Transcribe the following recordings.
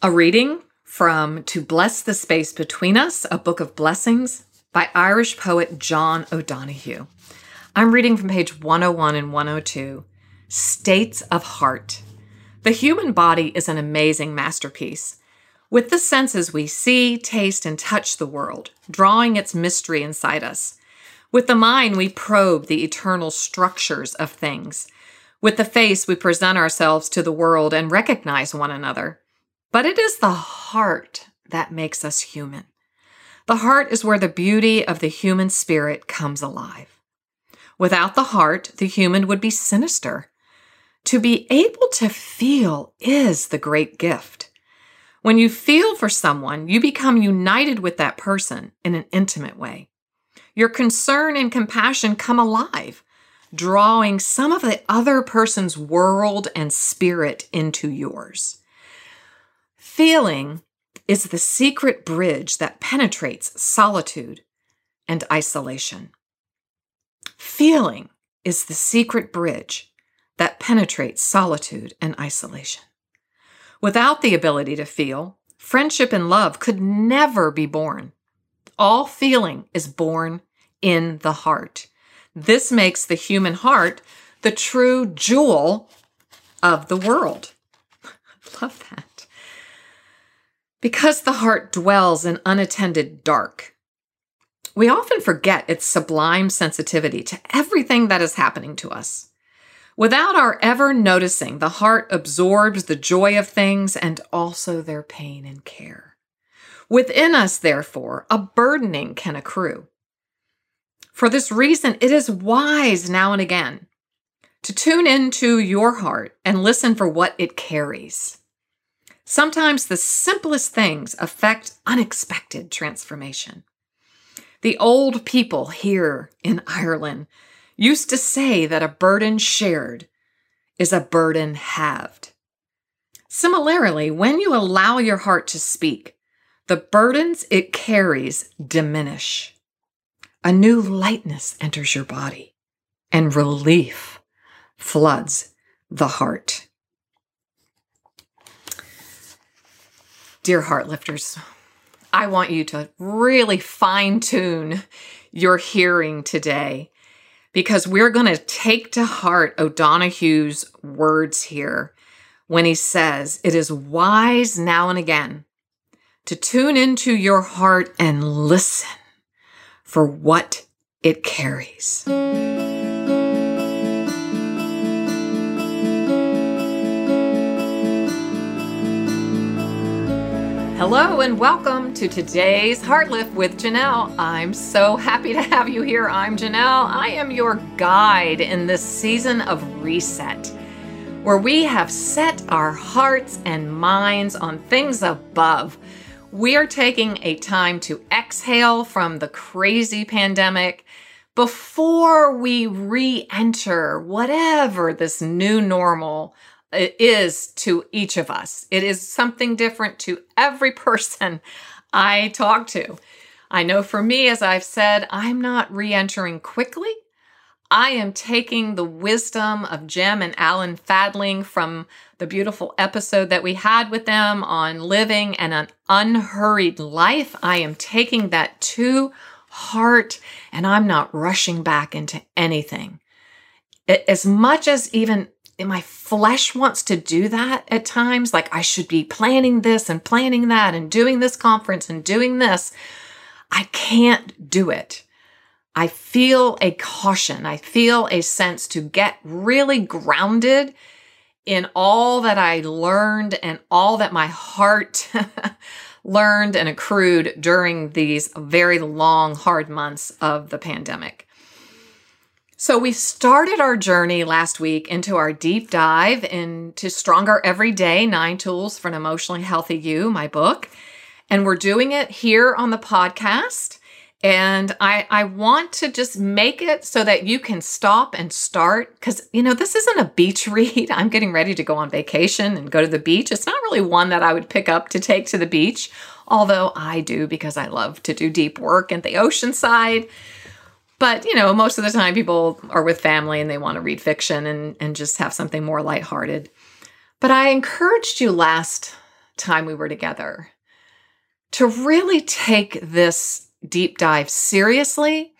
A reading from To Bless the Space Between Us, a book of blessings by Irish poet John O'Donohue. I'm reading from page 101 and 102 States of Heart. The human body is an amazing masterpiece. With the senses, we see, taste, and touch the world, drawing its mystery inside us. With the mind, we probe the eternal structures of things. With the face, we present ourselves to the world and recognize one another. But it is the heart that makes us human. The heart is where the beauty of the human spirit comes alive. Without the heart, the human would be sinister. To be able to feel is the great gift. When you feel for someone, you become united with that person in an intimate way. Your concern and compassion come alive, drawing some of the other person's world and spirit into yours. Feeling is the secret bridge that penetrates solitude and isolation. Feeling is the secret bridge that penetrates solitude and isolation. Without the ability to feel, friendship and love could never be born. All feeling is born in the heart. This makes the human heart the true jewel of the world. Love that. Because the heart dwells in unattended dark, we often forget its sublime sensitivity to everything that is happening to us. Without our ever noticing, the heart absorbs the joy of things and also their pain and care. Within us, therefore, a burdening can accrue. For this reason, it is wise now and again to tune into your heart and listen for what it carries. Sometimes the simplest things affect unexpected transformation. The old people here in Ireland used to say that a burden shared is a burden halved. Similarly, when you allow your heart to speak, the burdens it carries diminish. A new lightness enters your body, and relief floods the heart. Dear heart lifters, I want you to really fine tune your hearing today because we're going to take to heart O'Donohue's words here when he says, It is wise now and again to tune into your heart and listen for what it carries. Hello and welcome to today's Heart Lift with Janelle. I'm so happy to have you here. I'm Janelle. I am your guide in this season of reset, where we have set our hearts and minds on things above. We are taking a time to exhale from the crazy pandemic before we re enter whatever this new normal is to each of us. It is something different to every person I talk to. I know for me, as I've said, I'm not re entering quickly. I am taking the wisdom of Gem and Alan Fadling from the beautiful episode that we had with them on living and an unhurried life. I am taking that to heart and I'm not rushing back into anything. As much as even my flesh wants to do that at times. Like I should be planning this and planning that and doing this conference and doing this. I can't do it. I feel a caution. I feel a sense to get really grounded in all that I learned and all that my heart learned and accrued during these very long, hard months of the pandemic. So, we started our journey last week into our deep dive into Stronger Every Day Nine Tools for an Emotionally Healthy You, my book. And we're doing it here on the podcast. And I, I want to just make it so that you can stop and start because, you know, this isn't a beach read. I'm getting ready to go on vacation and go to the beach. It's not really one that I would pick up to take to the beach, although I do because I love to do deep work at the ocean side. But, you know, most of the time people are with family and they want to read fiction and, and just have something more lighthearted. But I encouraged you last time we were together to really take this deep dive seriously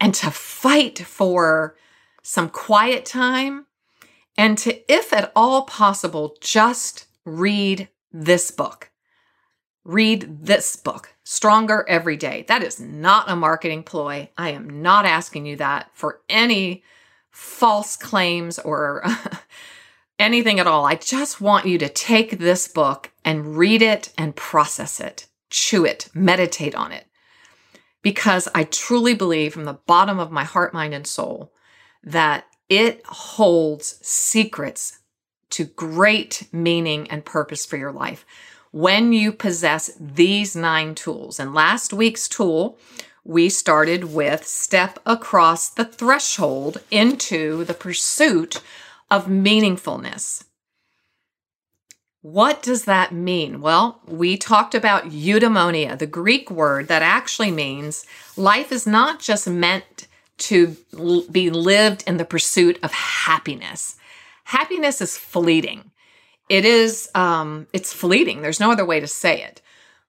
and to fight for some quiet time and to, if at all possible, just read this book. Read this book, Stronger Every Day. That is not a marketing ploy. I am not asking you that for any false claims or anything at all. I just want you to take this book and read it and process it, chew it, meditate on it. Because I truly believe from the bottom of my heart, mind, and soul that it holds secrets to great meaning and purpose for your life when you possess these nine tools. And last week's tool, we started with step across the threshold into the pursuit of meaningfulness. What does that mean? Well, we talked about eudaimonia, the Greek word that actually means life is not just meant to be lived in the pursuit of happiness. Happiness is fleeting. It is, um, it's fleeting. There's no other way to say it.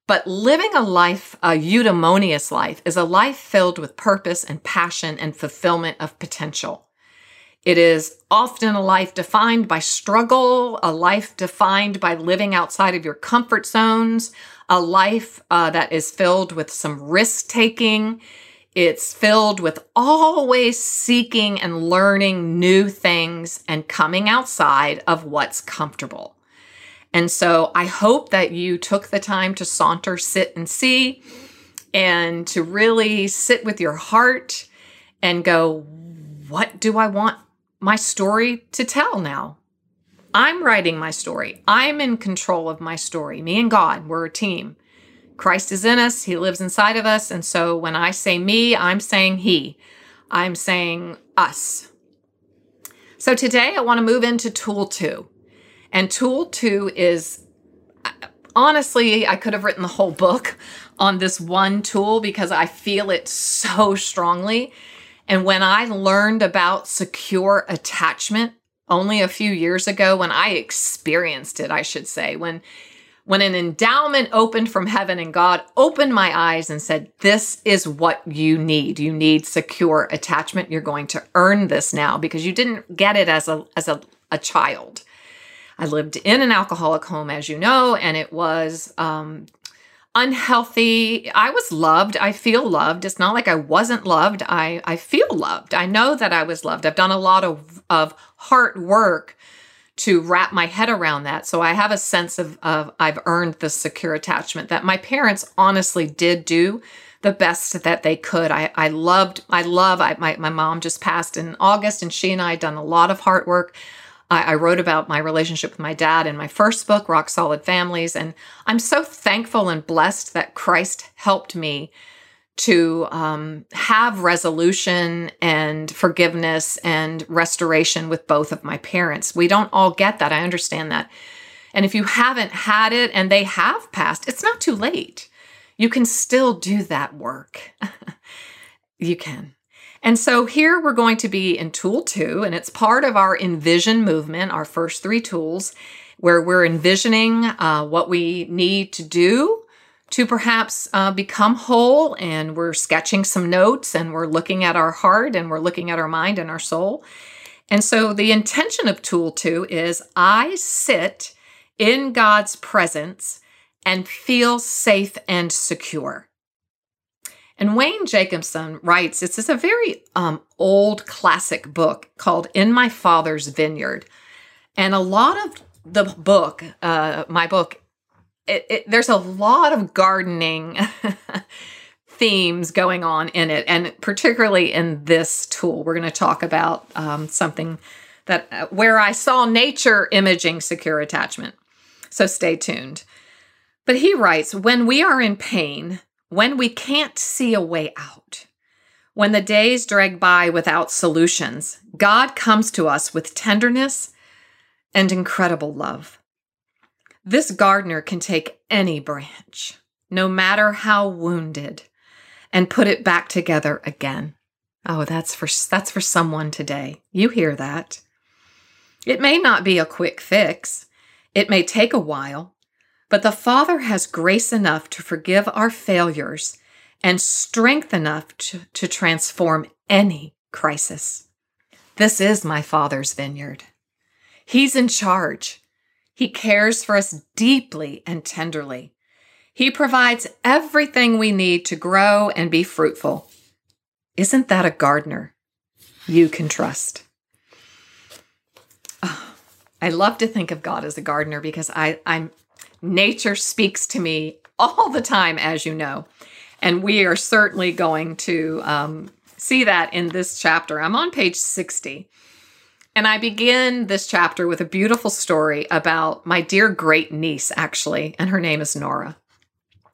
But living a life, a eudaimonious life, is a life filled with purpose and passion and fulfillment of potential. It is often a life defined by struggle, a life defined by living outside of your comfort zones, a life uh, that is filled with some risk taking. It's filled with always seeking and learning new things and coming outside of what's comfortable. And so I hope that you took the time to saunter, sit, and see, and to really sit with your heart and go, what do I want my story to tell now? I'm writing my story. I'm in control of my story. Me and God, we're a team. Christ is in us, He lives inside of us. And so when I say me, I'm saying He, I'm saying us. So today I want to move into tool two. And tool two is uh, honestly, I could have written the whole book on this one tool because I feel it so strongly. And when I learned about secure attachment only a few years ago, when I experienced it, I should say, when when an endowment opened from heaven and God opened my eyes and said, This is what you need. You need secure attachment. You're going to earn this now because you didn't get it as a as a, a child. I lived in an alcoholic home, as you know, and it was um, unhealthy. I was loved. I feel loved. It's not like I wasn't loved. I, I feel loved. I know that I was loved. I've done a lot of, of hard work to wrap my head around that. So I have a sense of, of I've earned the secure attachment that my parents honestly did do the best that they could. I, I loved, I love, I, my, my mom just passed in August and she and I done a lot of hard work. I, I wrote about my relationship with my dad in my first book, Rock Solid Families. And I'm so thankful and blessed that Christ helped me to um, have resolution and forgiveness and restoration with both of my parents. We don't all get that. I understand that. And if you haven't had it and they have passed, it's not too late. You can still do that work. you can. And so here we're going to be in tool two, and it's part of our envision movement, our first three tools, where we're envisioning uh, what we need to do to perhaps uh, become whole. And we're sketching some notes and we're looking at our heart and we're looking at our mind and our soul. And so the intention of tool two is I sit in God's presence and feel safe and secure. And Wayne Jacobsen writes, it's, is a very um, old classic book called In My Father's Vineyard. And a lot of the book, uh, my book, it, it, there's a lot of gardening themes going on in it, and particularly in this tool, we're going to talk about um, something that uh, where I saw nature imaging secure attachment. So stay tuned. But he writes, when we are in pain, when we can't see a way out, when the days drag by without solutions, God comes to us with tenderness and incredible love. This gardener can take any branch, no matter how wounded, and put it back together again. Oh, that's for that's for someone today. You hear that? It may not be a quick fix. It may take a while, But the Father has grace enough to forgive our failures and strength enough to, to transform any crisis. This is my Father's vineyard. He's in charge. He cares for us deeply and tenderly. He provides everything we need to grow and be fruitful. Isn't that a gardener you can trust? Oh, I love to think of God as a gardener because I, I'm nature speaks to me all the time, as you know. And we are certainly going to um, see that in this chapter. I'm on page 60. And I begin this chapter with a beautiful story about my dear great niece, actually, and her name is Nora.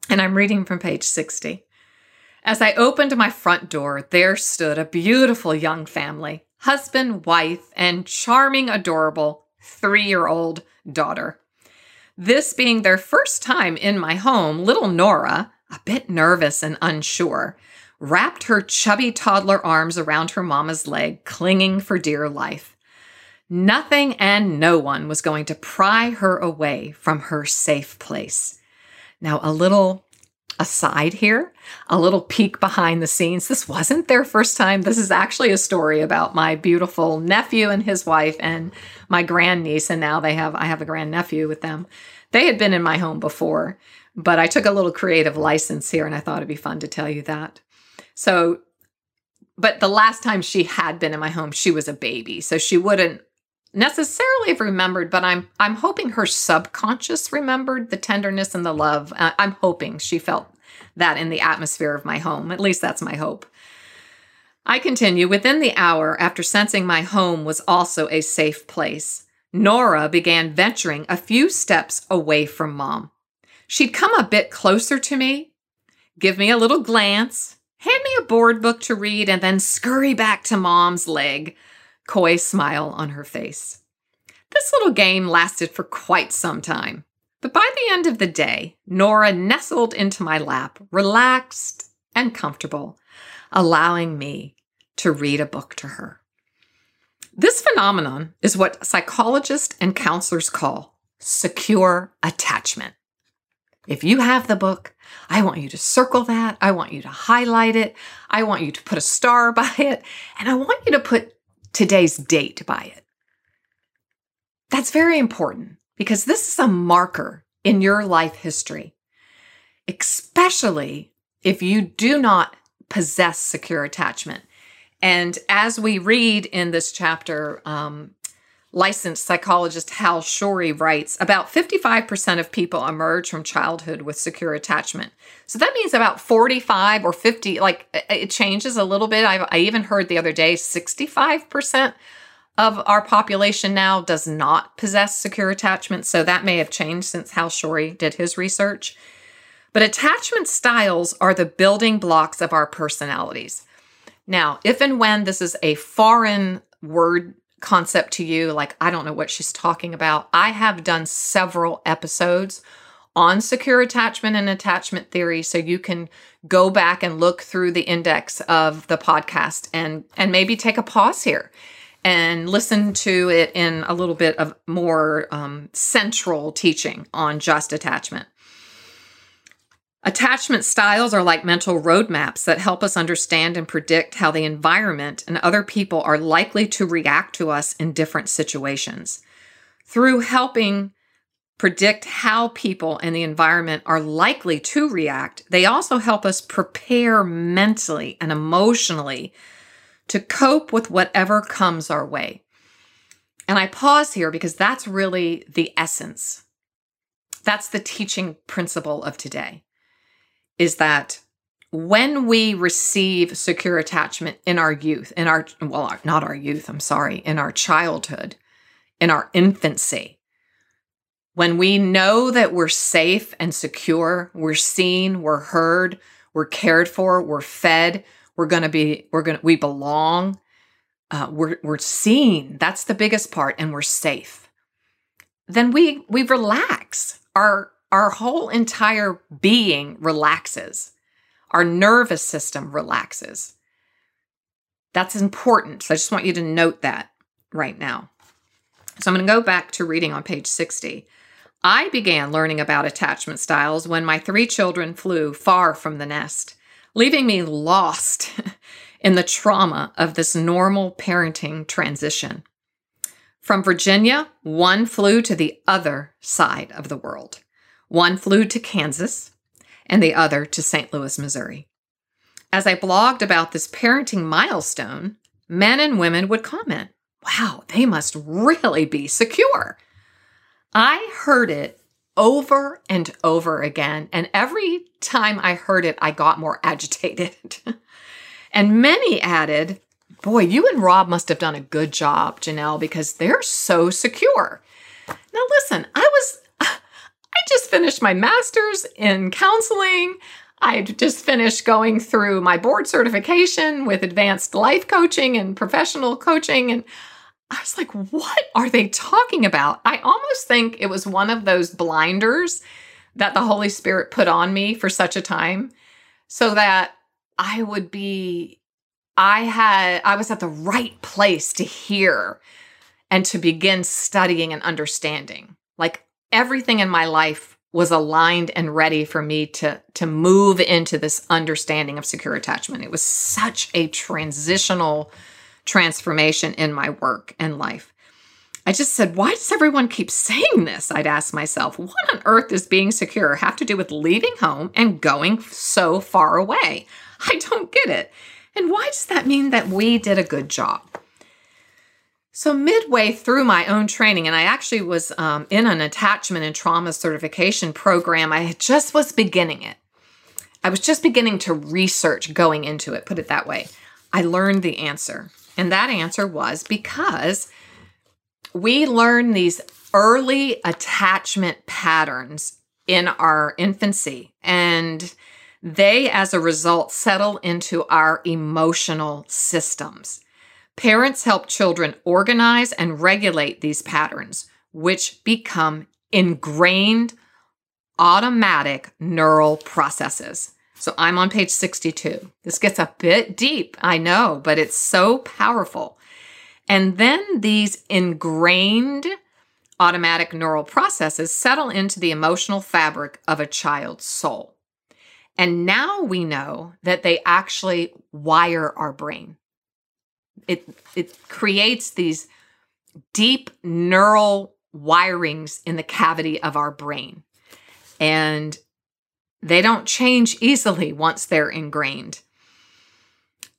And I'm reading from page 60. As I opened my front door, there stood a beautiful young family husband, wife, and charming, adorable three year old daughter. This being their first time in my home, little Nora, a bit nervous and unsure, wrapped her chubby toddler arms around her mama's leg, clinging for dear life. Nothing and no one was going to pry her away from her safe place. Now, a little aside here, a little peek behind the scenes. This wasn't their first time. This is actually a story about my beautiful nephew and his wife and my grandniece. And now they have, I have a grandnephew with them. They had been in my home before, but I took a little creative license here and I thought it'd be fun to tell you that. So, but the last time she had been in my home, she was a baby. So she wouldn't necessarily have remembered, but I'm I'm hoping her subconscious remembered the tenderness and the love. Uh, I'm hoping she felt that in the atmosphere of my home. At least that's my hope. I continue within the hour after sensing my home was also a safe place. Nora began venturing a few steps away from mom. She'd come a bit closer to me, give me a little glance, hand me a board book to read, and then scurry back to mom's leg, coy smile on her face. This little game lasted for quite some time. But by the end of the day, Nora nestled into my lap, relaxed and comfortable, allowing me to read a book to her. This phenomenon is what psychologists and counselors call secure attachment. If you have the book, I want you to circle that. I want you to highlight it. I want you to put a star by it. And I want you to put today's date by it. That's very important because this is a marker in your life history, especially if you do not possess secure attachment. And as we read in this chapter, um, licensed psychologist Hal Shorey writes about 55% of people emerge from childhood with secure attachment. So that means about 45 or 50, like it changes a little bit. I, I even heard the other day 65% of our population now does not possess secure attachment. So that may have changed since Hal Shorey did his research. But attachment styles are the building blocks of our personalities. Now, if and when this is a foreign word concept to you, like I don't know what she's talking about, I have done several episodes on secure attachment and attachment theory so you can go back and look through the index of the podcast and and maybe take a pause here and listen to it in a little bit of more um, central teaching on just attachment Attachment styles are like mental roadmaps that help us understand and predict how the environment and other people are likely to react to us in different situations. Through helping predict how people and the environment are likely to react, they also help us prepare mentally and emotionally to cope with whatever comes our way. And I pause here because that's really the essence. That's the teaching principle of today is that when we receive secure attachment in our youth, in our, well, not our youth, I'm sorry, in our childhood, in our infancy, when we know that we're safe and secure, we're seen, we're heard, we're cared for, we're fed, we're going to be, we're going to, we belong, uh, we're, we're seen. That's the biggest part, and we're safe. Then we, we relax. Our, our whole entire being relaxes. Our nervous system relaxes. That's important. So I just want you to note that right now. So I'm going to go back to reading on page 60. I began learning about attachment styles when my three children flew far from the nest, leaving me lost in the trauma of this normal parenting transition. From Virginia, one flew to the other side of the world. One flew to Kansas and the other to St. Louis, Missouri. As I blogged about this parenting milestone, men and women would comment, Wow, they must really be secure. I heard it over and over again. And every time I heard it, I got more agitated. and many added, Boy, you and Rob must have done a good job, Janelle, because they're so secure. Now, listen, I was, I just finished my master's in counseling. I just finished going through my board certification with advanced life coaching and professional coaching. And I was like, what are they talking about? I almost think it was one of those blinders that the Holy Spirit put on me for such a time so that I would be, I had, I was at the right place to hear and to begin studying and understanding. Like everything in my life was aligned and ready for me to to move into this understanding of secure attachment. It was such a transitional transformation in my work and life. I just said, why does everyone keep saying this? I'd ask myself, what on earth does being secure have to do with leaving home and going so far away? I don't get it. And why does that mean that we did a good job? So, midway through my own training, and I actually was um, in an attachment and trauma certification program, I just was beginning it. I was just beginning to research going into it, put it that way. I learned the answer. And that answer was because we learn these early attachment patterns in our infancy, and they, as a result, settle into our emotional systems. Parents help children organize and regulate these patterns, which become ingrained automatic neural processes. So I'm on page 62. This gets a bit deep, I know, but it's so powerful. And then these ingrained automatic neural processes settle into the emotional fabric of a child's soul. And now we know that they actually wire our brain. It, it creates these deep neural wirings in the cavity of our brain. And they don't change easily once they're ingrained.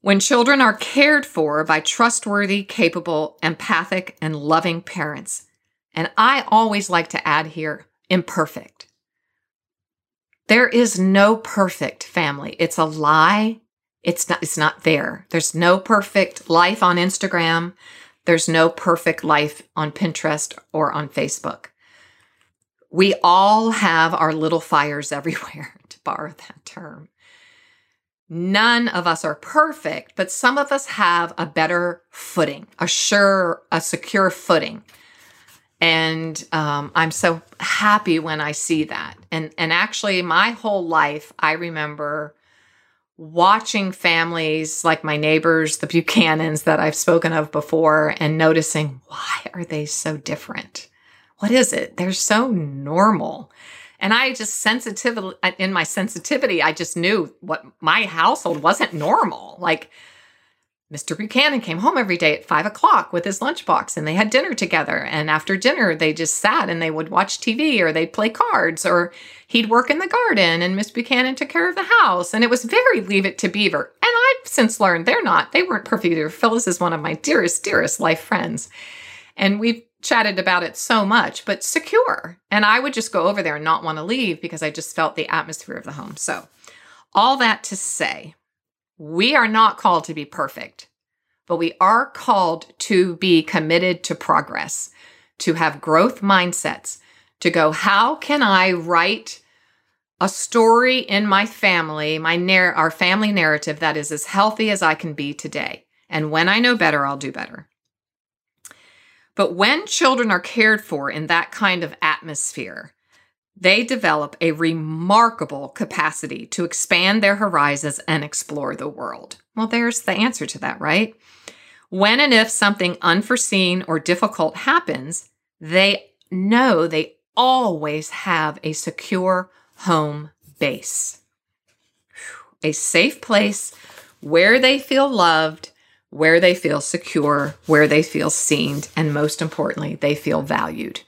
When children are cared for by trustworthy, capable, empathic, and loving parents, and I always like to add here imperfect. There is no perfect family. It's a lie. It's not it's not there. There's no perfect life on Instagram. There's no perfect life on Pinterest or on Facebook. We all have our little fires everywhere, to borrow that term. None of us are perfect, but some of us have a better footing, a sure, a secure footing. And um, I'm so happy when I see that. And and actually, my whole life, I remember watching families like my neighbors, the Buchanans that I've spoken of before, and noticing why are they so different? what is it? They're so normal. And I just sensitively, in my sensitivity, I just knew what my household wasn't normal. Like Mr. Buchanan came home every day at five o'clock with his lunchbox and they had dinner together. And after dinner, they just sat and they would watch TV or they'd play cards or he'd work in the garden and Miss Buchanan took care of the house. And it was very leave it to beaver. And I've since learned they're not, they weren't perfect either. Phyllis is one of my dearest, dearest life friends. And we've chatted about it so much, but secure. And I would just go over there and not want to leave because I just felt the atmosphere of the home. So, all that to say, we are not called to be perfect, but we are called to be committed to progress, to have growth mindsets, to go, how can I write a story in my family, my narr- our family narrative that is as healthy as I can be today? And when I know better, I'll do better. But when children are cared for in that kind of atmosphere, they develop a remarkable capacity to expand their horizons and explore the world. Well, there's the answer to that, right? When and if something unforeseen or difficult happens, they know they always have a secure home base, a safe place where they feel loved, where they feel secure, where they feel seen, and most importantly, they feel valued.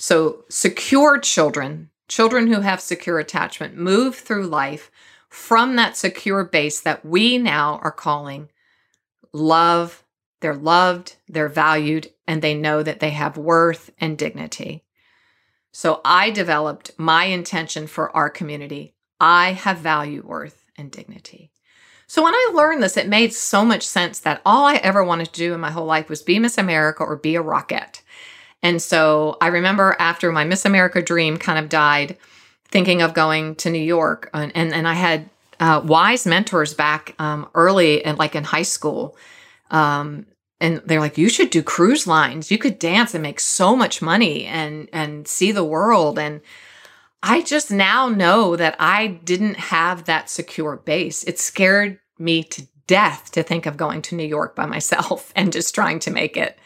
So, secure children, children who have secure attachment, move through life from that secure base that we now are calling love. They're loved, they're valued, and they know that they have worth and dignity. So I developed my intention for our community. I have value, worth, and dignity. So when I learned this, it made so much sense that all I ever wanted to do in my whole life was be Miss America or be a rocket. And so I remember after my Miss America dream kind of died, thinking of going to New York. And, and, and I had uh, wise mentors back um, early and like in high school. Um, and they're like, you should do cruise lines. You could dance and make so much money and and see the world. And I just now know that I didn't have that secure base. It scared me to death to think of going to New York by myself and just trying to make it.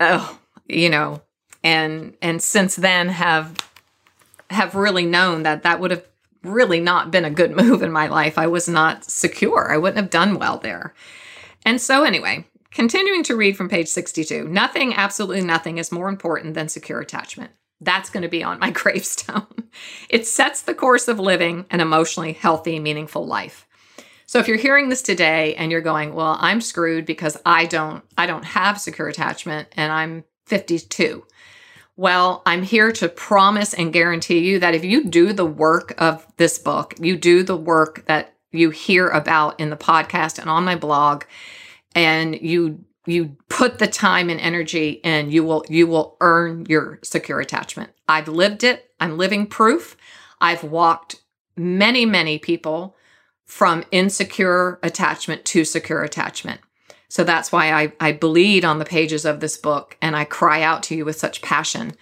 Oh, you know, and and since then have have really known that that would have really not been a good move in my life. I was not secure. I wouldn't have done well there. And so anyway, continuing to read from page 62. Nothing, absolutely nothing is more important than secure attachment. That's going to be on my gravestone. it sets the course of living an emotionally healthy, meaningful life. So if you're hearing this today and you're going, "Well, I'm screwed because I don't I don't have secure attachment and I'm 52." Well, I'm here to promise and guarantee you that if you do the work of this book, you do the work that you hear about in the podcast and on my blog and you you put the time and energy in you will you will earn your secure attachment. I've lived it. I'm living proof. I've walked many many people from insecure attachment to secure attachment. So that's why I, I bleed on the pages of this book and i cry out to you with such passion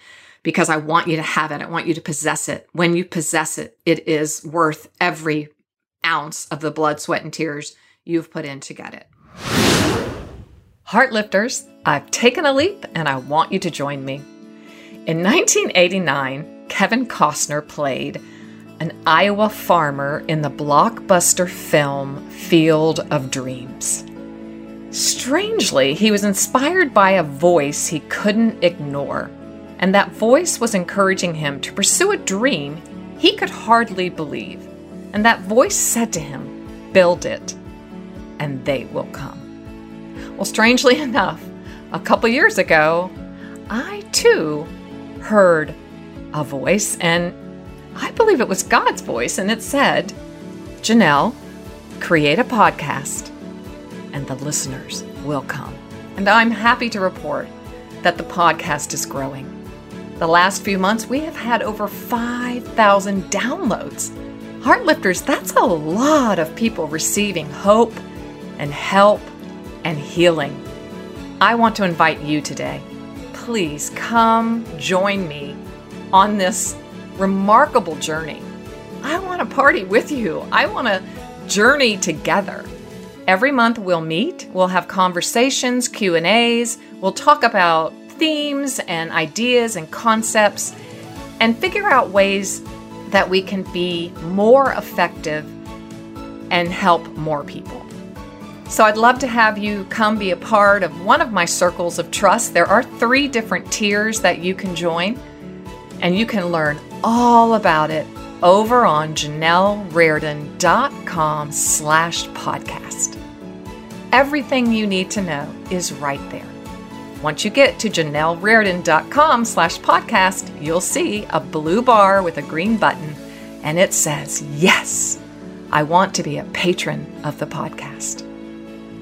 because i want you to have it. I want you to possess it. When you possess it it is worth every ounce of the blood sweat and tears you've put in to get it. Heartlifters, I've taken a leap and I want you to join me. In 1989, Kevin Costner played an Iowa farmer in the blockbuster film Field of Dreams. Strangely, he was inspired by a voice he couldn't ignore, and that voice was encouraging him to pursue a dream he could hardly believe. And that voice said to him, Build it, and they will come. Well, strangely enough, a couple years ago, I too heard a voice, and I believe it was God's voice, and it said, Janelle, create a podcast, and the listeners will come. And I'm happy to report that the podcast is growing. The last few months, we have had over 5,000 downloads. Heartlifters, that's a lot of people receiving hope and help and healing. I want to invite you today. Please come join me on this remarkable journey. I want to party with you. I want to journey together. Every month we'll meet, we'll have conversations, Q&As, we'll talk about themes and ideas and concepts and figure out ways that we can be more effective and help more people. So I'd love to have you come be a part of one of my circles of trust. There are three different tiers that you can join, and you can learn all about it over on janellerardon.com slash podcast. Everything you need to know is right there. Once you get to janellerardon.com slash podcast, you'll see a blue bar with a green button, and it says, Yes, I want to be a patron of the podcast.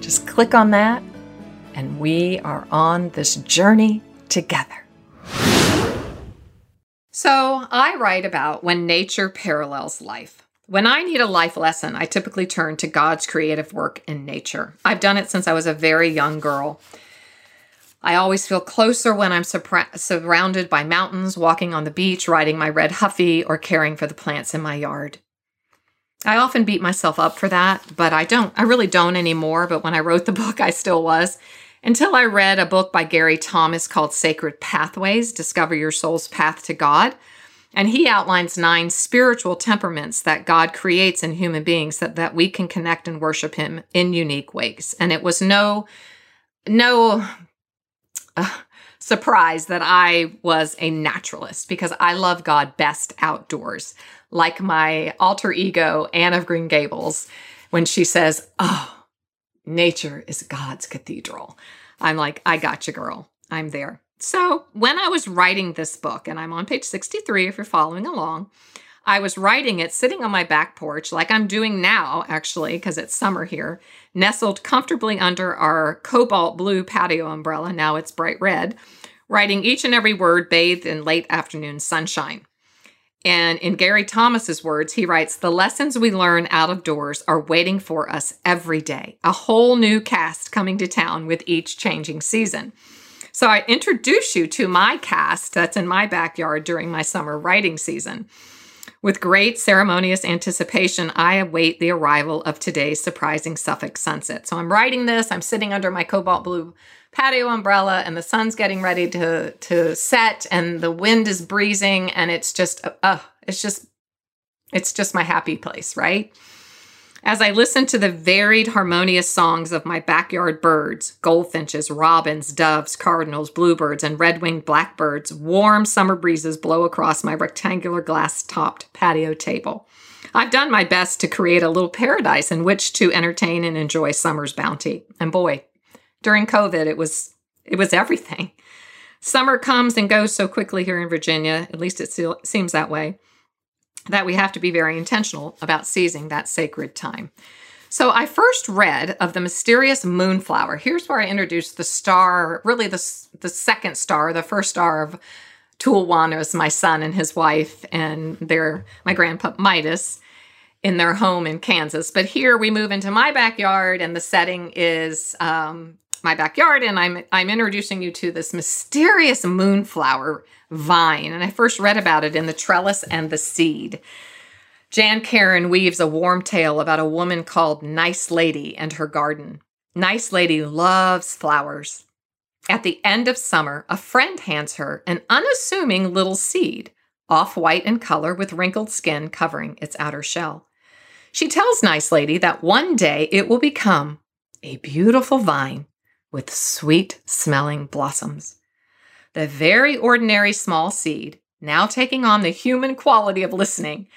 Just click on that, and we are on this journey together. So, I write about when nature parallels life. When I need a life lesson, I typically turn to God's creative work in nature. I've done it since I was a very young girl. I always feel closer when I'm surrounded by mountains, walking on the beach, riding my red Huffy, or caring for the plants in my yard. I often beat myself up for that, but I don't, I really don't anymore. But when I wrote the book, I still was. Until I read a book by Gary Thomas called Sacred Pathways Discover Your Soul's Path to God. And he outlines nine spiritual temperaments that God creates in human beings that, that we can connect and worship him in unique ways. And it was no, no uh, surprise that I was a naturalist because I love God best outdoors. Like my alter ego, Anne of Green Gables, when she says, Oh, nature is God's cathedral. I'm like, I got you, girl. I'm there. So, when I was writing this book, and I'm on page 63 if you're following along, I was writing it sitting on my back porch, like I'm doing now, actually, because it's summer here, nestled comfortably under our cobalt blue patio umbrella. Now it's bright red, writing each and every word bathed in late afternoon sunshine. And in Gary Thomas's words, he writes, The lessons we learn out of doors are waiting for us every day, a whole new cast coming to town with each changing season. So I introduce you to my cast that's in my backyard during my summer writing season. With great ceremonious anticipation, I await the arrival of today's surprising Suffolk sunset. So I'm writing this, I'm sitting under my cobalt blue patio umbrella, and the sun's getting ready to, to set, and the wind is breezing, and it's just, uh, it's just, it's just my happy place, right? As I listen to the varied, harmonious songs of my backyard birds goldfinches, robins, doves, cardinals, bluebirds, and red winged blackbirds warm summer breezes blow across my rectangular glass topped patio table. I've done my best to create a little paradise in which to entertain and enjoy summer's bounty. And boy, during COVID, it was it was everything. Summer comes and goes so quickly here in Virginia, at least it seems that way that we have to be very intentional about seizing that sacred time. So I first read of the mysterious moonflower. Here's where I introduced the star, really the, the second star, the first star of Tulwan was my son and his wife and their my grandpa Midas in their home in Kansas. But here we move into my backyard and the setting is um, my backyard and I'm I'm introducing you to this mysterious moonflower vine. And I first read about it in The Trellis and the Seed. Jan Karon weaves a warm tale about a woman called Nice Lady and her garden. Nice Lady loves flowers. At the end of summer, a friend hands her an unassuming little seed, off white in color with wrinkled skin covering its outer shell. She tells Nice Lady that one day it will become a beautiful vine with sweet smelling blossoms. The very ordinary small seed, now taking on the human quality of listening,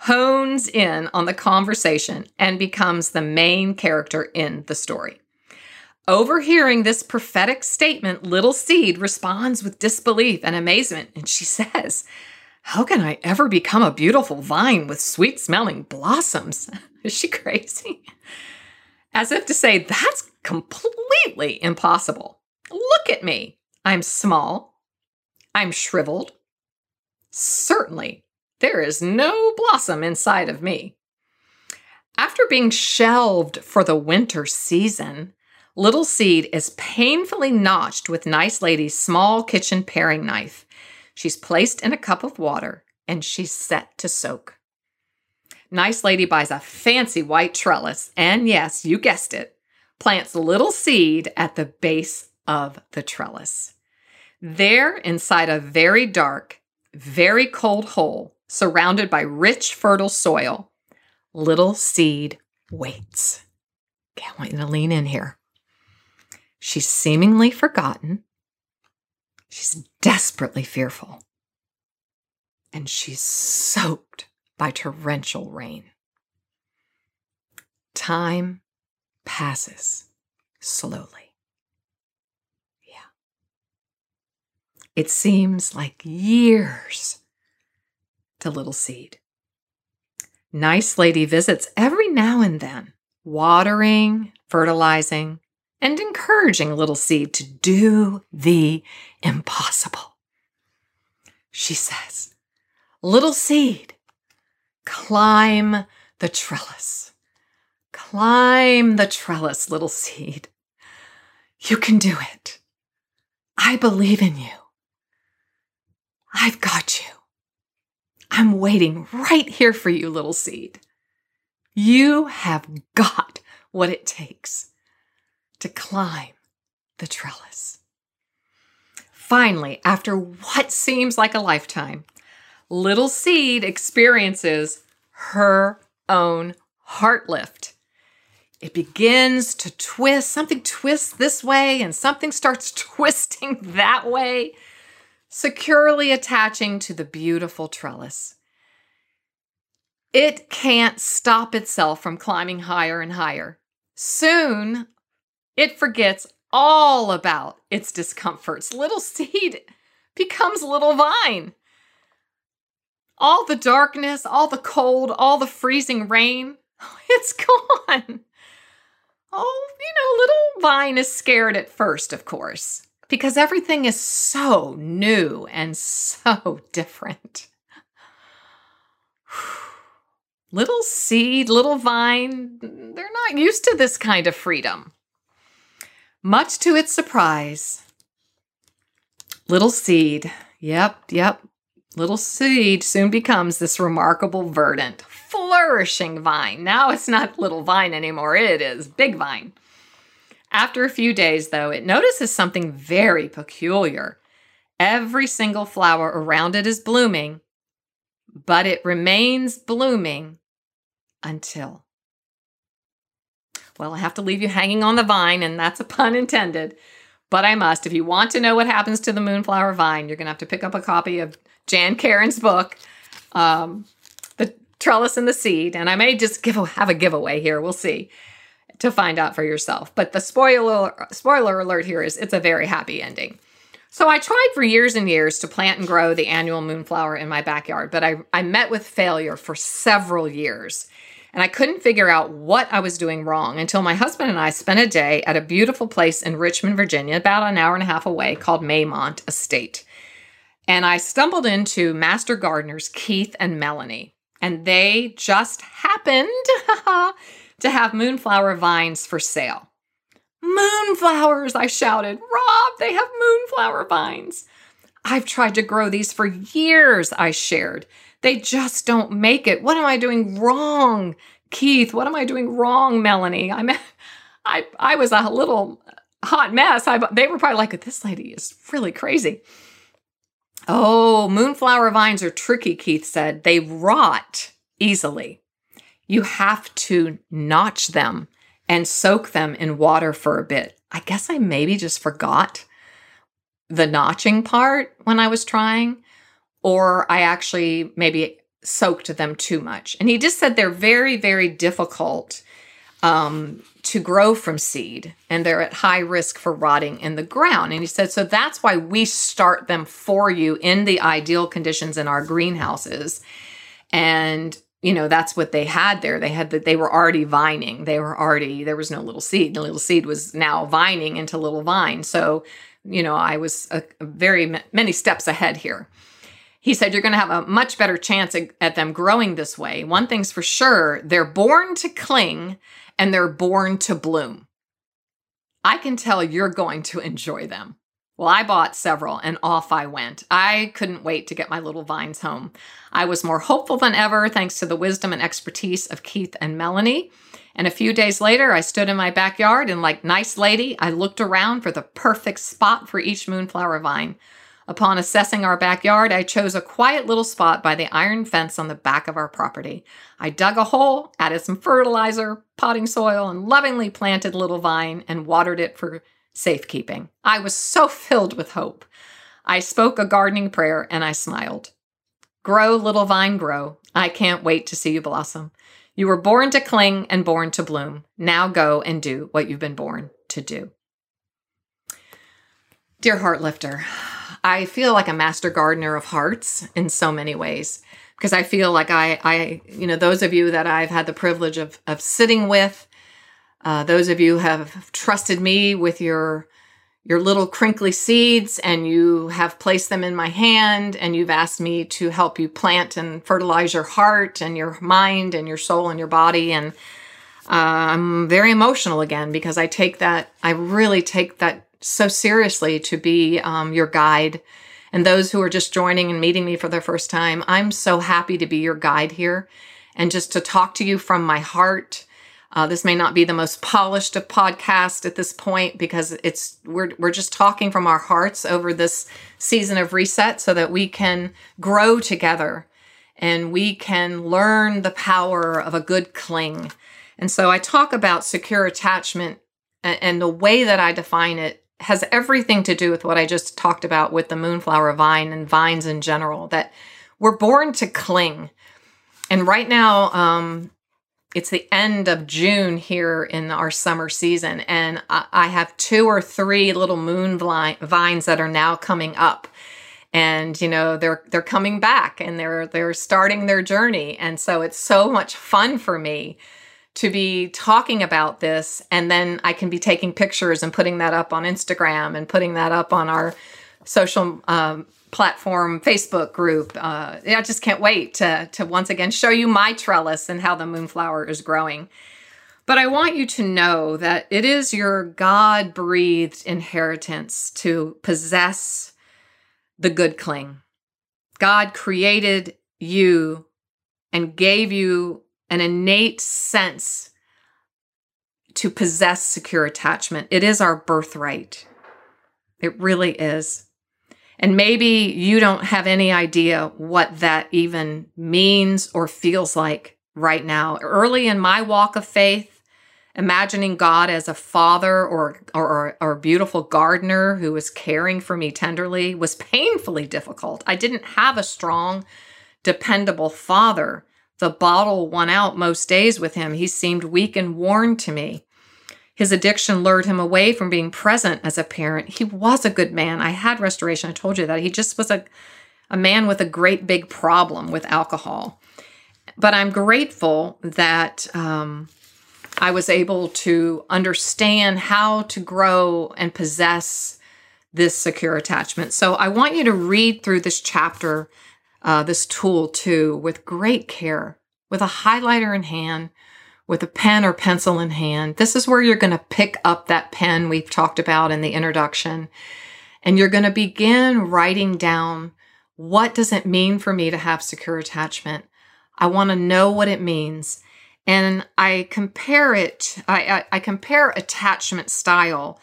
hones in on the conversation and becomes the main character in the story. Overhearing this prophetic statement, Little Seed responds with disbelief and amazement, and she says, How can I ever become a beautiful vine with sweet smelling blossoms? Is she crazy? As if to say, That's completely impossible. Look at me. I'm small. I'm shriveled. Certainly, there is no blossom inside of me. After being shelved for the winter season, Little Seed is painfully notched with Nice Lady's small kitchen paring knife. She's placed in a cup of water and she's set to soak. Nice Lady buys a fancy white trellis and, yes, you guessed it, plants Little Seed at the base of the trellis. There, inside a very dark, very cold hole, surrounded by rich, fertile soil, little seed waits. Want you to lean in here. She's seemingly forgotten. She's desperately fearful. And she's soaked by torrential rain. Time passes slowly. Yeah. It seems like years to Little Seed. Nice Lady visits every now and then, watering, fertilizing, and encouraging Little Seed to do the impossible. She says, Little Seed, climb the trellis. Climb the trellis, Little Seed. You can do it. I believe in you. I've got you. I'm waiting right here for you, little seed. You have got what it takes to climb the trellis. Finally, after what seems like a lifetime, little seed experiences her own heart lift. It begins to twist, something twists this way and something starts twisting that way, securely attaching to the beautiful trellis. It can't stop itself from climbing higher and higher. Soon, it forgets all about its discomforts. Little seed becomes little vine. All the darkness, all the cold, all the freezing rain, it's gone. Oh, you know, little vine is scared at first, of course, because everything is so new and so different. little seed, little vine, they're not used to this kind of freedom. Much to its surprise, little seed, yep, yep, little seed soon becomes this remarkable verdant, flourishing vine. Now it's not little vine anymore, it is big vine. After a few days, though, it notices something very peculiar. Every single flower around it is blooming, but it remains blooming until well, I have to leave you hanging on the vine, and that's a pun intended. But I must. If you want to know what happens to the moonflower vine, you're going to have to pick up a copy of Jan Karon's book, um, The Trellis and the Seed. And I may just give a, have a giveaway here. We'll see to find out for yourself. But the spoiler spoiler alert here is it's a very happy ending. So I tried for years and years to plant and grow the annual moonflower in my backyard, but I, I met with failure for several years. And I couldn't figure out what I was doing wrong until my husband and I spent a day at a beautiful place in Richmond, Virginia, about an hour and a half away called Maymont Estate. And I stumbled into master gardeners Keith and Melanie, and they just happened to have moonflower vines for sale. Moonflowers, I shouted. Rob, they have moonflower vines. I've tried to grow these for years, I shared. They just don't make it. What am I doing wrong? Keith, what am I doing wrong, Melanie? I'm I I was a little hot mess. I, they were probably like, this lady is really crazy. Oh, moonflower vines are tricky, Keith said. They rot easily. You have to notch them and soak them in water for a bit. I guess I maybe just forgot the notching part when I was trying or I actually maybe soaked them too much. And he just said they're very, very difficult um, to grow from seed and they're at high risk for rotting in the ground. And he said, so that's why we start them for you in the ideal conditions in our greenhouses. And you know that's what they had there they had that they were already vining they were already there was no little seed the little seed was now vining into little vine so you know i was a, a very many steps ahead here he said you're going to have a much better chance at them growing this way. One thing's for sure they're born to cling and they're born to bloom. I can tell you're going to enjoy them. Well, I bought several and off I went. I couldn't wait to get my little vines home. I was more hopeful than ever thanks to the wisdom and expertise of Keith and Melanie. And a few days later, I stood in my backyard and, like nice lady, I looked around for the perfect spot for each moonflower vine. Upon assessing our backyard, I chose a quiet little spot by the iron fence on the back of our property. I dug a hole, added some fertilizer, potting soil, and lovingly planted Little Vine and watered it for safekeeping. I was so filled with hope. I spoke a gardening prayer and I smiled. Grow, Little Vine, grow. I can't wait to see you blossom. You were born to cling and born to bloom. Now go and do what you've been born to do. Dear Heart Lifter, I feel like a master gardener of hearts in so many ways because I feel like I, I, you know, those of you that I've had the privilege of of sitting with, uh, those of you have trusted me with your your little crinkly seeds and you have placed them in my hand and you've asked me to help you plant and fertilize your heart and your mind and your soul and your body. And uh, I'm very emotional again because I take that I really take that so seriously to be um, your guide. And those who are just joining and meeting me for the first time, I'm so happy to be your guide here and just to talk to you from my heart. Uh, this may not be the most polished of podcasts at this point because it's we're we're just talking from our hearts over this season of reset so that we can grow together and we can learn the power of a good cling. And so I talk about secure attachment and, and the way that I define it has everything to do with what I just talked about with the moonflower vine and vines in general that we're born to cling. And right now, um, it's the end of June here in our summer season, and I, have two or three little moon vines that are now coming up, and you know they're they're coming back and they're they're starting their journey, and so it's so much fun for me to be talking about this, and then I can be taking pictures and putting that up on Instagram and putting that up on our social um, platform Facebook group. Uh, I just can't wait to, to once again show you my trellis and how the moonflower is growing. But I want you to know that it is your God breathed inheritance to possess the good cling. God created you and gave you an innate sense to possess secure attachment. It is our birthright. It really is. And maybe you don't have any idea what that even means or feels like right now. Early in my walk of faith, imagining God as a father or, or, or a beautiful gardener who was caring for me tenderly was painfully difficult. I didn't have a strong, dependable father. The bottle won out most days with him. He seemed weak and worn to me. His addiction lured him away from being present as a parent. He was a good man. I had restoration. I told you that. He just was a, a man with a great big problem with alcohol. But I'm grateful that um, I was able to understand how to grow and possess this secure attachment. So I want you to read through this chapter, uh, this tool too, with great care, with a highlighter in hand with a pen or pencil in hand. This is where you're going to pick up that pen we've talked about in the introduction. And you're going to begin writing down what does it mean for me to have secure attachment? I want to know what it means. And I compare it, I, I, I compare attachment style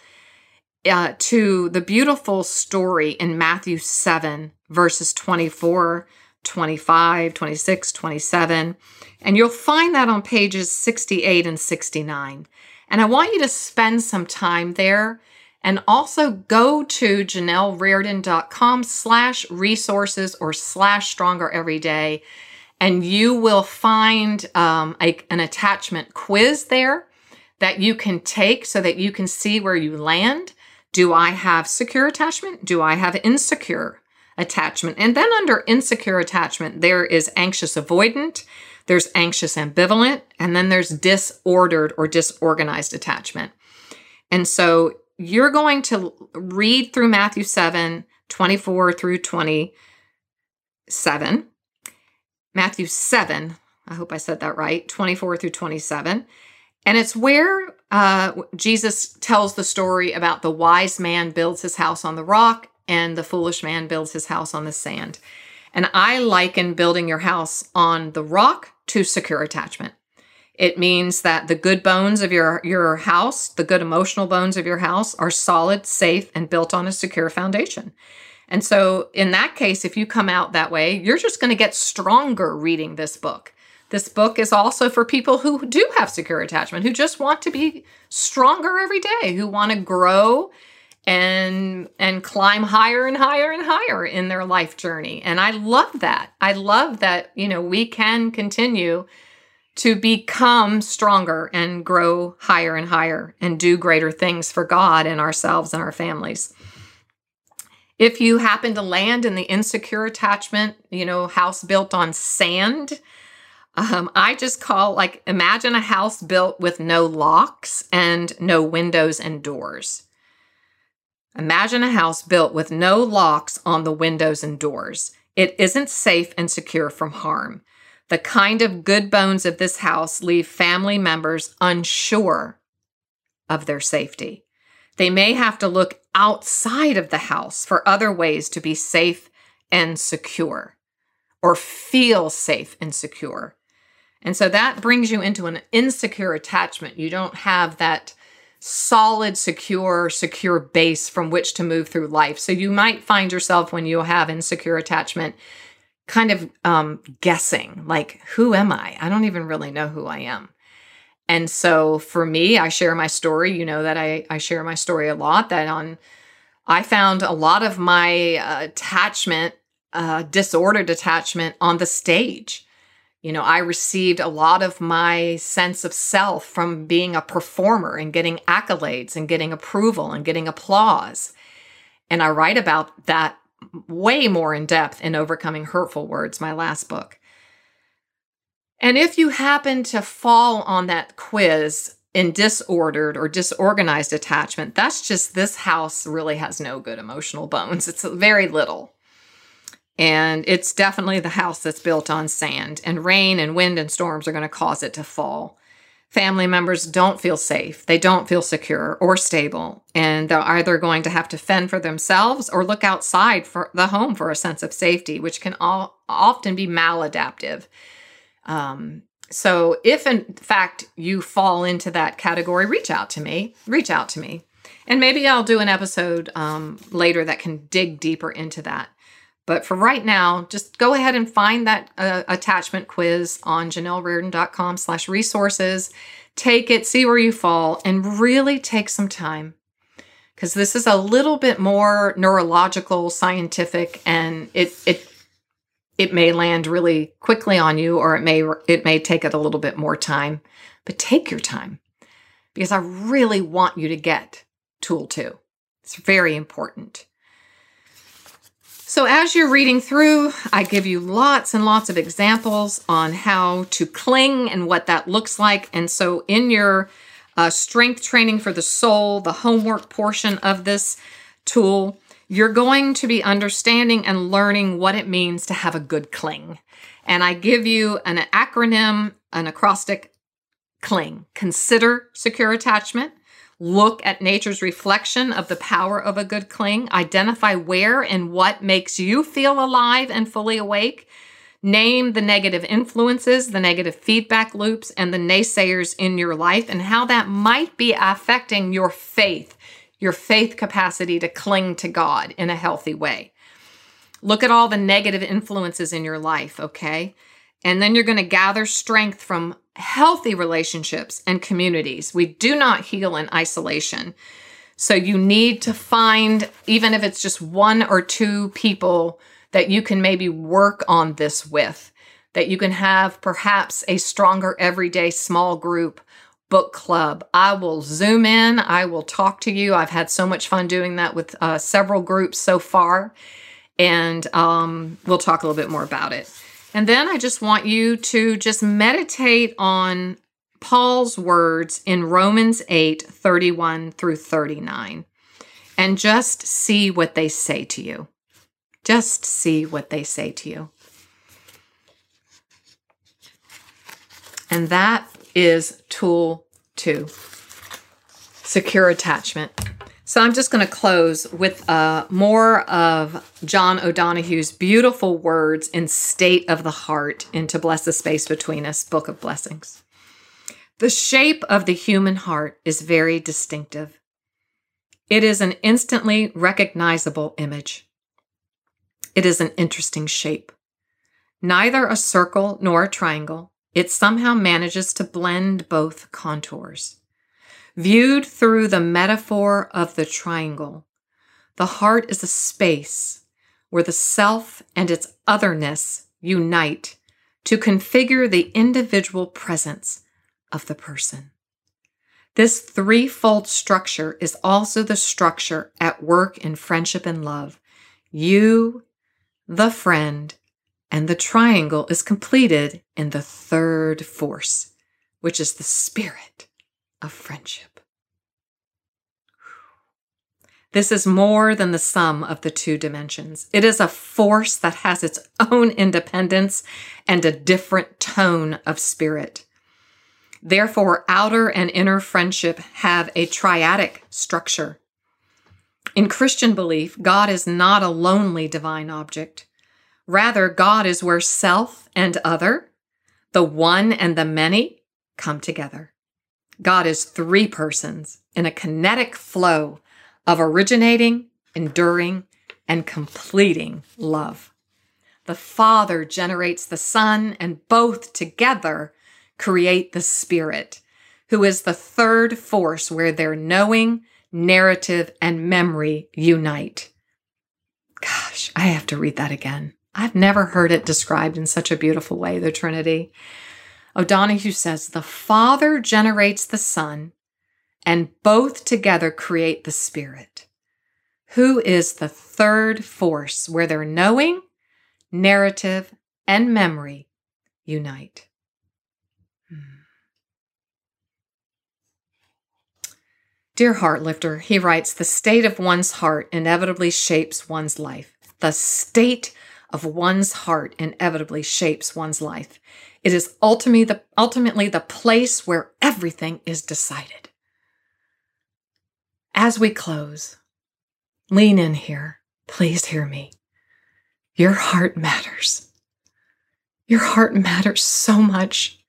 uh, to the beautiful story in Matthew 7, verses 24 25, 26, 27. And you'll find that on pages 68 and 69. And I want you to spend some time there and also go to janellrardin.com slash resources or slash stronger every day. And you will find um, a, an attachment quiz there that you can take so that you can see where you land. Do I have secure attachment? Do I have insecure? attachment. And then under insecure attachment, there is anxious avoidant, there's anxious ambivalent, and then there's disordered or disorganized attachment. And so you're going to read through Matthew 7 24 through 27. Matthew 7, I hope I said that right, 24 through 27. And it's where uh, Jesus tells the story about the wise man builds his house on the rock and the foolish man builds his house on the sand. And I liken building your house on the rock to secure attachment. It means that the good bones of your, your house, the good emotional bones of your house, are solid, safe, and built on a secure foundation. And so, in that case, if you come out that way, you're just going to get stronger reading this book. This book is also for people who do have secure attachment, who just want to be stronger every day, who want to grow and and climb higher and higher and higher in their life journey. And i love that. I love that you know we can continue to become stronger and grow higher and higher and do greater things for god and ourselves and our families. If you happen to land in the insecure attachment you know house built on sand um, I just call like imagine a house built with no locks and no windows and doors. Imagine a house built with no locks on the windows and doors. It isn't safe and secure from harm. The kind of good bones of this house leave family members unsure of their safety. They may have to look outside of the house for other ways to be safe and secure or feel safe and secure. And so that brings you into an insecure attachment. You don't have that solid, secure, secure base from which to move through life. So you might find yourself when you have insecure attachment kind of um, guessing, like, who am I? I don't even really know who I am. And so for me, I share my story. You know that I, I share my story a lot. That on, I found a lot of my uh, attachment, uh, disordered attachment on the stage. You know, I received a lot of my sense of self from being a performer and getting accolades and getting approval and getting applause. And I write about that way more in depth in Overcoming Hurtful Words, my last book. And if you happen to fall on that quiz in disordered or disorganized attachment, that's just this house really has no good emotional bones. It's very little. And it's definitely the house that's built on sand, and rain and wind and storms are going to cause it to fall. Family members don't feel safe, they don't feel secure or stable, and they're either going to have to fend for themselves or look outside for the home for a sense of safety, which can all, often be maladaptive. Um, so, if in fact you fall into that category, reach out to me. Reach out to me. And maybe I'll do an episode um, later that can dig deeper into that. But for right now, just go ahead and find that uh, attachment quiz on janellrardin.com slash resources. Take it, see where you fall, and really take some time. Because this is a little bit more neurological, scientific, and it it it may land really quickly on you, or it may it may take it a little bit more time. But take your time, because I really want you to get tool two. It's very important. So, as you're reading through, I give you lots and lots of examples on how to cling and what that looks like. And so, in your uh, strength training for the soul, the homework portion of this tool, you're going to be understanding and learning what it means to have a good cling. And I give you an acronym, an acrostic cling. Consider secure attachment look at nature's reflection of the power of a good cling, identify where and what makes you feel alive and fully awake, name the negative influences, the negative feedback loops, and the naysayers in your life, and how that might be affecting your faith, your faith capacity to cling to God in a healthy way. Look at all the negative influences in your life, okay? And then you're going to gather strength from healthy relationships and communities. We do not heal in isolation. So you need to find, even if it's just one or two people that you can maybe work on this with, that you can have perhaps a stronger everyday small group book club. I will zoom in, I will talk to you. I've had so much fun doing that with uh, several groups so far, and um, we'll talk a little bit more about it. And then I just want you to just meditate on Paul's words in Romans 8 31 through 39 and just see what they say to you. Just see what they say to you. And that is tool two secure attachment. So I'm just going to close with uh, more of John O'Donohue's beautiful words in State of the Heart into Bless the Space Between Us, Book of Blessings. The shape of the human heart is very distinctive. It is an instantly recognizable image. It is an interesting shape. Neither a circle nor a triangle, it somehow manages to blend both contours. Viewed through the metaphor of the triangle, the heart is a space where the self and its otherness unite to configure the individual presence of the person. This threefold structure is also the structure at work in friendship and love. You, the friend, and the triangle is completed in the third force, which is the spirit of friendship. This is more than the sum of the two dimensions. It is a force that has its own independence and a different tone of spirit. Therefore, outer and inner friendship have a triadic structure. In Christian belief, God is not a lonely divine object. Rather, God is where self and other, The one and the many come together. God is three persons in a kinetic flow of originating, enduring, and completing love. The Father generates the Son, and both together create the Spirit, who is the third force where their knowing, narrative, and memory unite. Gosh, I have to read that again. I've never heard it described in such a beautiful way, the Trinity. O'Donohue says the Father generates the Son, and both together create the Spirit, who is the third force where their knowing, narrative, and memory unite. Hmm. Dear Heartlifter, he writes, the state of one's heart inevitably shapes one's life. The state of one's heart inevitably shapes one's life. It is ultimately the, ultimately the place where everything is decided. As we close, lean in here. Please hear me. Your heart matters. Your heart matters so much.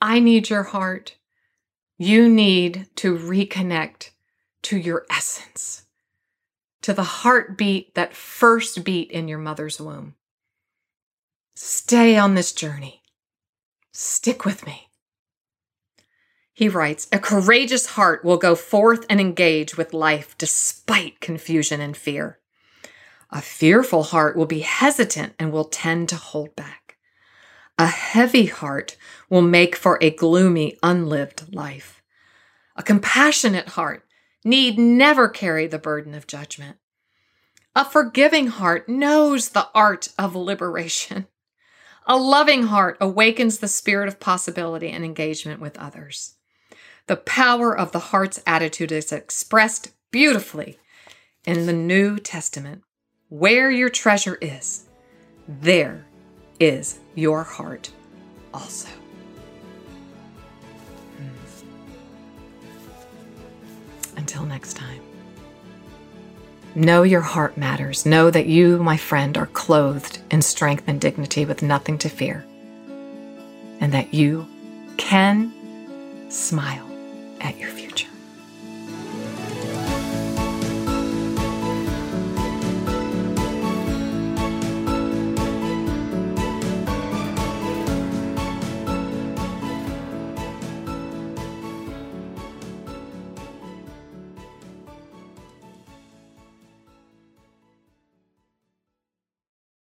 I need your heart. You need to reconnect to your essence to the heartbeat that first beat in your mother's womb. Stay on this journey. Stick with me. He writes A courageous heart will go forth and engage with life despite confusion and fear. A fearful heart will be hesitant and will tend to hold back. A heavy heart will make for a gloomy, unlived life. A compassionate heart need never carry the burden of judgment. A forgiving heart knows the art of liberation. A loving heart awakens the spirit of possibility and engagement with others. The power of the heart's attitude is expressed beautifully in the New Testament. Where your treasure is, there is your heart also. Hmm. Until next time. Know your heart matters. Know that you, my friend, are clothed in strength and dignity with nothing to fear. And that you can smile at your future.